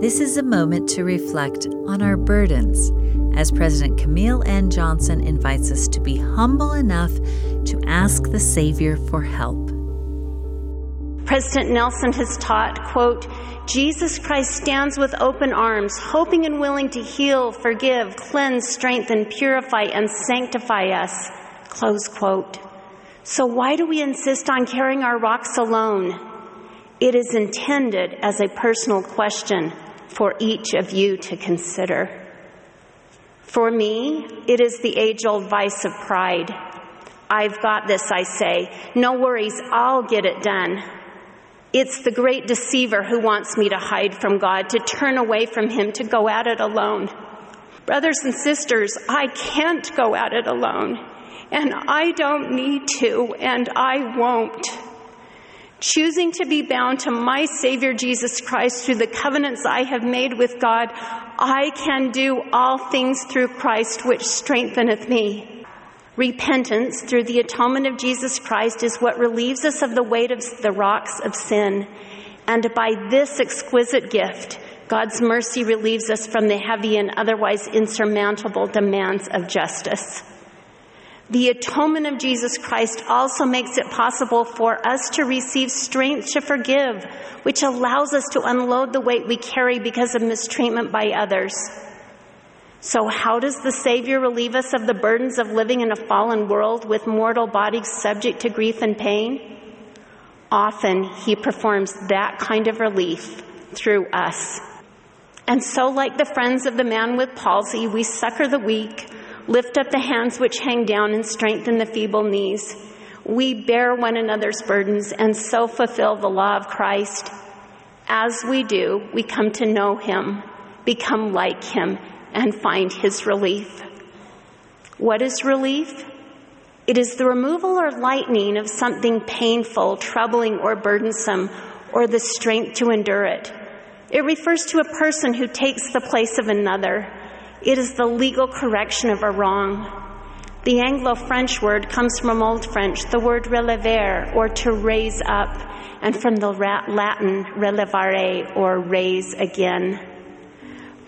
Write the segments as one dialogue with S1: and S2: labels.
S1: This is a moment to reflect on our burdens as President Camille N. Johnson invites us to be humble enough to ask the Savior for help.
S2: President Nelson has taught, quote, Jesus Christ stands with open arms, hoping and willing to heal, forgive, cleanse, strengthen, purify, and sanctify us, close quote. So why do we insist on carrying our rocks alone? It is intended as a personal question for each of you to consider. For me, it is the age old vice of pride. I've got this, I say. No worries, I'll get it done. It's the great deceiver who wants me to hide from God, to turn away from Him, to go at it alone. Brothers and sisters, I can't go at it alone, and I don't need to, and I won't. Choosing to be bound to my Savior Jesus Christ through the covenants I have made with God, I can do all things through Christ which strengtheneth me. Repentance through the atonement of Jesus Christ is what relieves us of the weight of the rocks of sin. And by this exquisite gift, God's mercy relieves us from the heavy and otherwise insurmountable demands of justice. The atonement of Jesus Christ also makes it possible for us to receive strength to forgive, which allows us to unload the weight we carry because of mistreatment by others. So, how does the Savior relieve us of the burdens of living in a fallen world with mortal bodies subject to grief and pain? Often, He performs that kind of relief through us. And so, like the friends of the man with palsy, we succor the weak lift up the hands which hang down and strengthen the feeble knees. We bear one another's burdens and so fulfill the law of Christ. As we do, we come to know him, become like him, and find his relief. What is relief? It is the removal or lightening of something painful, troubling, or burdensome, or the strength to endure it. It refers to a person who takes the place of another it is the legal correction of a wrong. The Anglo French word comes from Old French, the word relever, or to raise up, and from the Latin relevare, or raise again.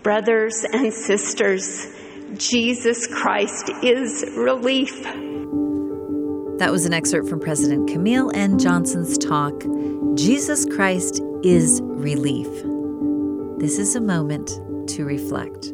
S2: Brothers and sisters, Jesus Christ is relief.
S1: That was an excerpt from President Camille N. Johnson's talk, Jesus Christ is Relief. This is a moment to reflect.